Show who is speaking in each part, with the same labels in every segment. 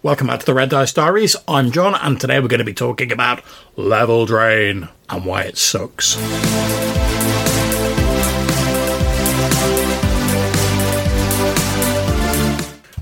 Speaker 1: Welcome back to the Red Dice Diaries. I'm John, and today we're going to be talking about level drain and why it sucks.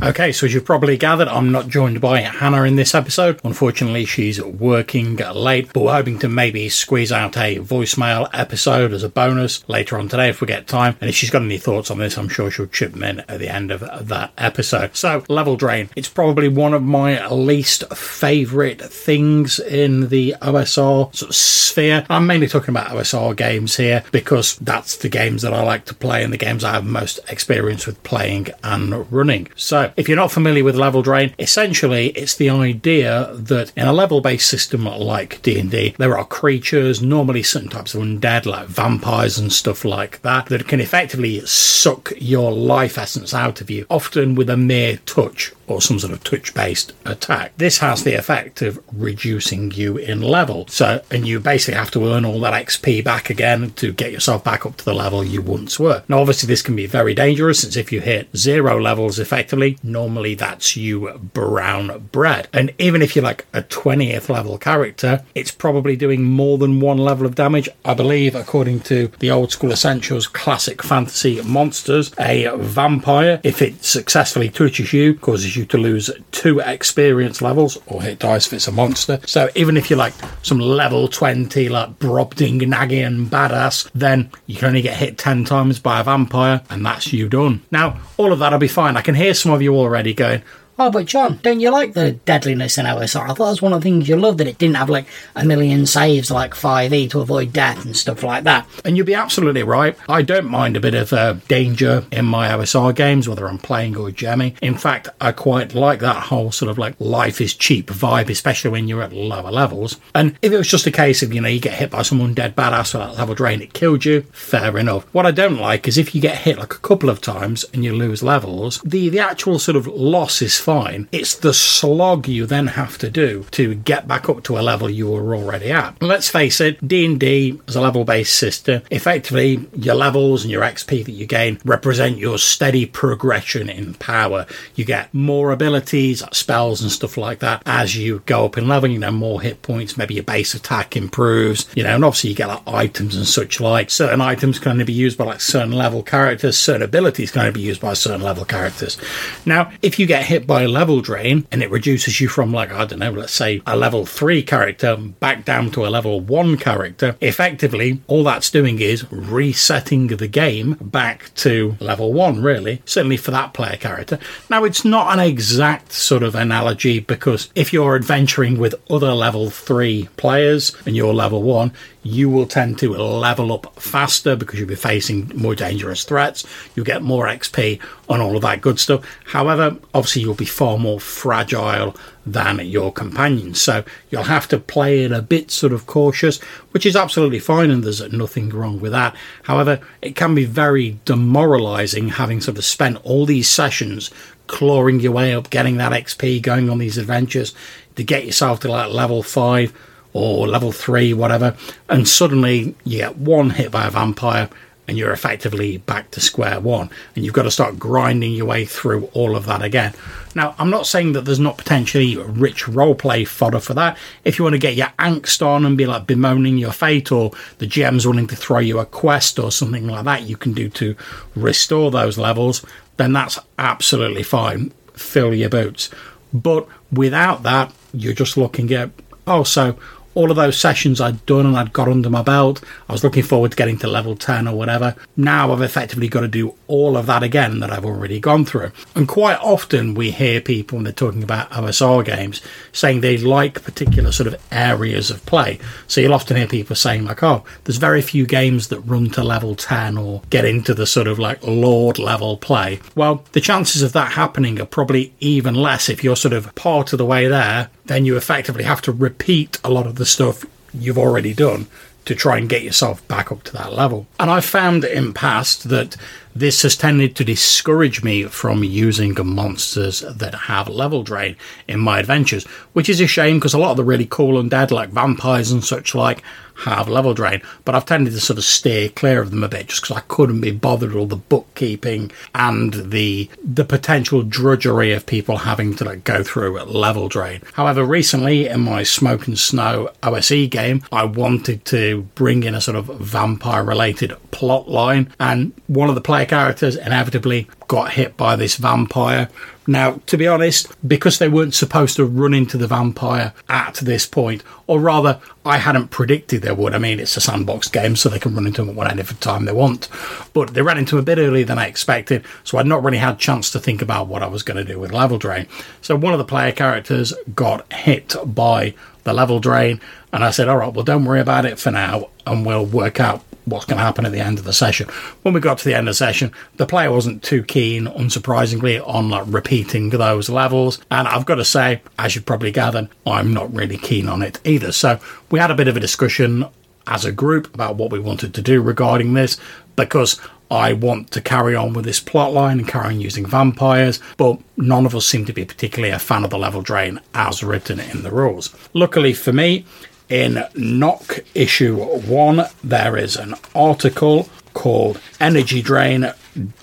Speaker 1: Okay, so as you've probably gathered, I'm not joined by Hannah in this episode. Unfortunately, she's working late, but we're hoping to maybe squeeze out a voicemail episode as a bonus later on today if we get time. And if she's got any thoughts on this, I'm sure she'll chip in at the end of that episode. So, Level Drain. It's probably one of my least favourite things in the OSR sort of sphere. I'm mainly talking about OSR games here because that's the games that I like to play and the games I have most experience with playing and running. So, if you're not familiar with level drain, essentially it's the idea that in a level-based system like D&D, there are creatures, normally certain types of undead like vampires and stuff like that, that can effectively suck your life essence out of you, often with a mere touch or some sort of touch based attack. This has the effect of reducing you in level. So, and you basically have to earn all that XP back again to get yourself back up to the level you once were. Now, obviously, this can be very dangerous since if you hit zero levels effectively, normally that's you brown bread. And even if you're like a 20th level character, it's probably doing more than one level of damage. I believe, according to the old school essentials classic fantasy monsters, a vampire, if it successfully touches you, causes you to lose two experience levels or hit dice if it's a monster. So even if you're like some level 20, like Brobdingnagian badass, then you can only get hit 10 times by a vampire and that's you done. Now, all of that'll be fine. I can hear some of you already going,
Speaker 2: Oh, but John, don't you like the deadliness in OSR? I thought that was one of the things you loved that it didn't have like a million saves like 5e to avoid death and stuff like that.
Speaker 1: And you'd be absolutely right. I don't mind a bit of uh, danger in my OSR games, whether I'm playing or jamming. In fact, I quite like that whole sort of like life is cheap vibe, especially when you're at lower levels. And if it was just a case of, you know, you get hit by some undead badass with that level drain, it killed you, fair enough. What I don't like is if you get hit like a couple of times and you lose levels, the, the actual sort of loss is fine. It's the slog you then have to do to get back up to a level you were already at. Let's face it, D&D is a level-based system, effectively your levels and your XP that you gain represent your steady progression in power. You get more abilities, spells and stuff like that as you go up in level, you know, more hit points, maybe your base attack improves, you know, and obviously you get like items and such like. Certain items can only be used by like certain level characters, certain abilities can only be used by certain level characters. Now, if you get hit by a level drain and it reduces you from like, I don't know, let's say a level three character back down to a level one character, effectively all that's doing is resetting the game back to level one, really, certainly for that player character. Now, it's not an exact sort of analogy because if you're adventuring with other level three players and you're level one, you will tend to level up faster because you'll be facing more dangerous threats. You'll get more XP on all of that good stuff. However, obviously, you'll be far more fragile than your companions. So you'll have to play it a bit sort of cautious, which is absolutely fine and there's nothing wrong with that. However, it can be very demoralizing having sort of spent all these sessions clawing your way up, getting that XP, going on these adventures to get yourself to like level five or level three, whatever, and suddenly you get one hit by a vampire and you're effectively back to square one and you've got to start grinding your way through all of that again. Now, I'm not saying that there's not potentially rich roleplay fodder for that. If you want to get your angst on and be like bemoaning your fate or the GM's wanting to throw you a quest or something like that you can do to restore those levels, then that's absolutely fine. Fill your boots. But without that, you're just looking at, oh, so all of those sessions I'd done and I'd got under my belt. I was looking forward to getting to level 10 or whatever. Now I've effectively got to do all of that again that I've already gone through. And quite often we hear people when they're talking about OSR games saying they like particular sort of areas of play. So you'll often hear people saying like, oh, there's very few games that run to level 10 or get into the sort of like Lord level play. Well, the chances of that happening are probably even less if you're sort of part of the way there then you effectively have to repeat a lot of the stuff you've already done to try and get yourself back up to that level. And I've found in past that this has tended to discourage me from using monsters that have level drain in my adventures, which is a shame because a lot of the really cool undead, like vampires and such like, have level drain, but I've tended to sort of steer clear of them a bit just because I couldn't be bothered with all the bookkeeping and the the potential drudgery of people having to like go through level drain. However, recently in my Smoke and Snow OSE game, I wanted to bring in a sort of vampire related plot line, and one of the player characters inevitably got hit by this vampire now, to be honest, because they weren't supposed to run into the vampire at this point, or rather, I hadn't predicted they would. I mean, it's a sandbox game, so they can run into them at whatever time they want. But they ran into them a bit earlier than I expected, so I'd not really had a chance to think about what I was going to do with level drain. So one of the player characters got hit by the level drain, and I said, all right, well, don't worry about it for now, and we'll work out what's going to happen at the end of the session. When we got to the end of the session, the player wasn't too keen, unsurprisingly, on like repeating those levels. And I've got to say, as you've probably gathered, I'm not really keen on it either. So we had a bit of a discussion as a group about what we wanted to do regarding this because I want to carry on with this plot line and carry on using vampires, but none of us seem to be particularly a fan of the level drain as written in the rules. Luckily for me, in Knock issue 1, there is an article called Energy Drain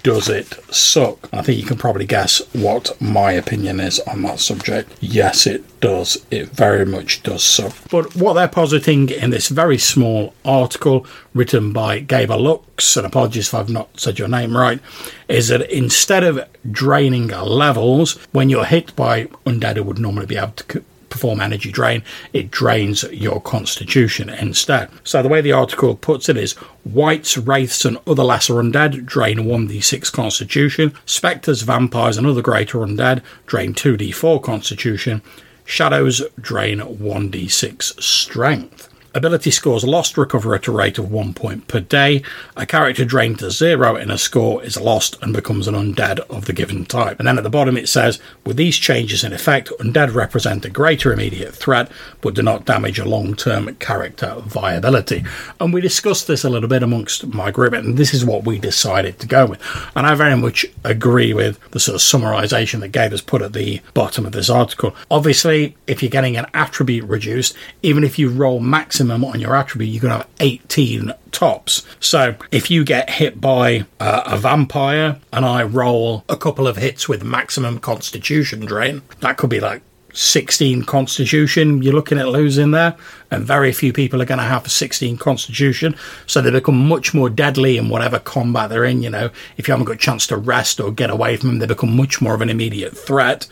Speaker 1: Does It Suck? I think you can probably guess what my opinion is on that subject. Yes, it does. It very much does suck. But what they're positing in this very small article written by Gabor Lux, and apologies if I've not said your name right, is that instead of draining levels, when you're hit by undead who would normally be able to perform energy drain, it drains your constitution instead. So the way the article puts it is wights, wraiths, and other lesser undead drain 1d6 constitution, spectres, vampires, and other greater undead drain 2d4 constitution, shadows drain 1d6 strength. Ability scores lost recover at a rate of one point per day. A character drained to zero in a score is lost and becomes an undead of the given type. And then at the bottom it says, with these changes in effect, undead represent a greater immediate threat but do not damage a long term character viability. And we discussed this a little bit amongst my group, and this is what we decided to go with. And I very much agree with the sort of summarization that Gabe has put at the bottom of this article. Obviously, if you're getting an attribute reduced, even if you roll maximum maximum on your attribute, you can have 18 tops. So if you get hit by uh, a vampire and I roll a couple of hits with maximum constitution drain, that could be like 16 constitution. You're looking at losing there and very few people are going to have 16 constitution so they become much more deadly in whatever combat they're in you know. If you haven't got a chance to rest or get away from them they become much more of an immediate threat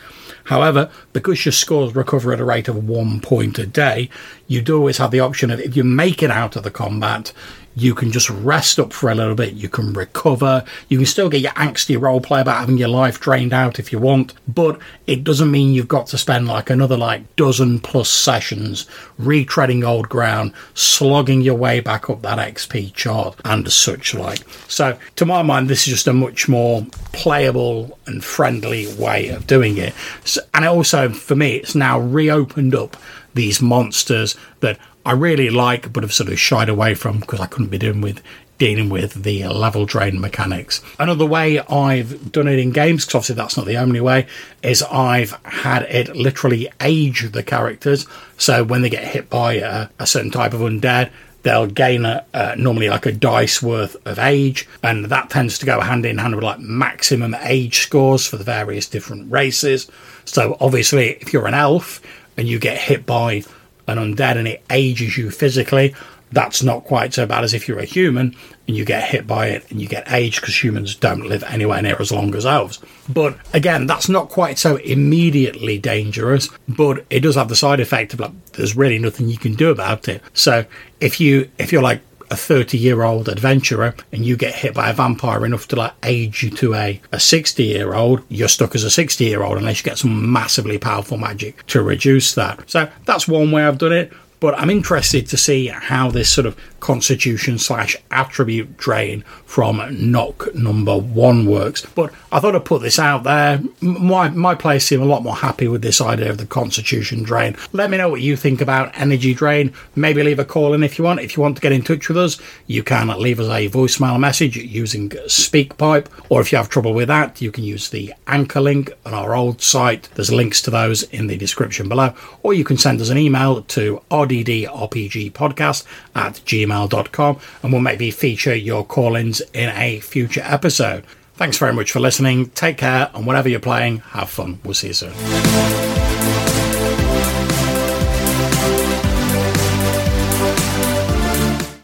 Speaker 1: However, because your scores recover at a rate of one point a day, you do always have the option of if you make it out of the combat, you can just rest up for a little bit. You can recover. You can still get your angsty roleplay about having your life drained out if you want, but it doesn't mean you've got to spend like another like dozen plus sessions retreading old ground, slogging your way back up that XP chart and such like. So, to my mind, this is just a much more playable and friendly way of doing it. So, and also, for me, it's now reopened up these monsters that I really like, but have sort of shied away from because I couldn't be doing with dealing with the level drain mechanics. Another way I've done it in games, because obviously that's not the only way, is I've had it literally age the characters. So when they get hit by a, a certain type of undead, they'll gain a, normally like a dice worth of age, and that tends to go hand in hand with like maximum age scores for the various different races. So obviously, if you're an elf and you get hit by an undead and it ages you physically, that's not quite so bad as if you're a human and you get hit by it and you get aged because humans don't live anywhere near as long as elves. But again, that's not quite so immediately dangerous, but it does have the side effect of like there's really nothing you can do about it. So if you if you're like a 30 year old adventurer and you get hit by a vampire enough to like age you to a, a 60 year old, you're stuck as a 60 year old unless you get some massively powerful magic to reduce that. So that's one way I've done it. But I'm interested to see how this sort of constitution slash attribute drain from knock number one works. But I thought I'd put this out there. My, my players seem a lot more happy with this idea of the constitution drain. Let me know what you think about energy drain. Maybe leave a call in if you want. If you want to get in touch with us, you can leave us a voicemail message using SpeakPipe. Or if you have trouble with that, you can use the anchor link on our old site. There's links to those in the description below. Or you can send us an email to rddrpgpodcast at gmail.com and we'll maybe feature your call ins in a future episode. Thanks very much for listening. Take care, and whatever you're playing, have fun. We'll see you soon.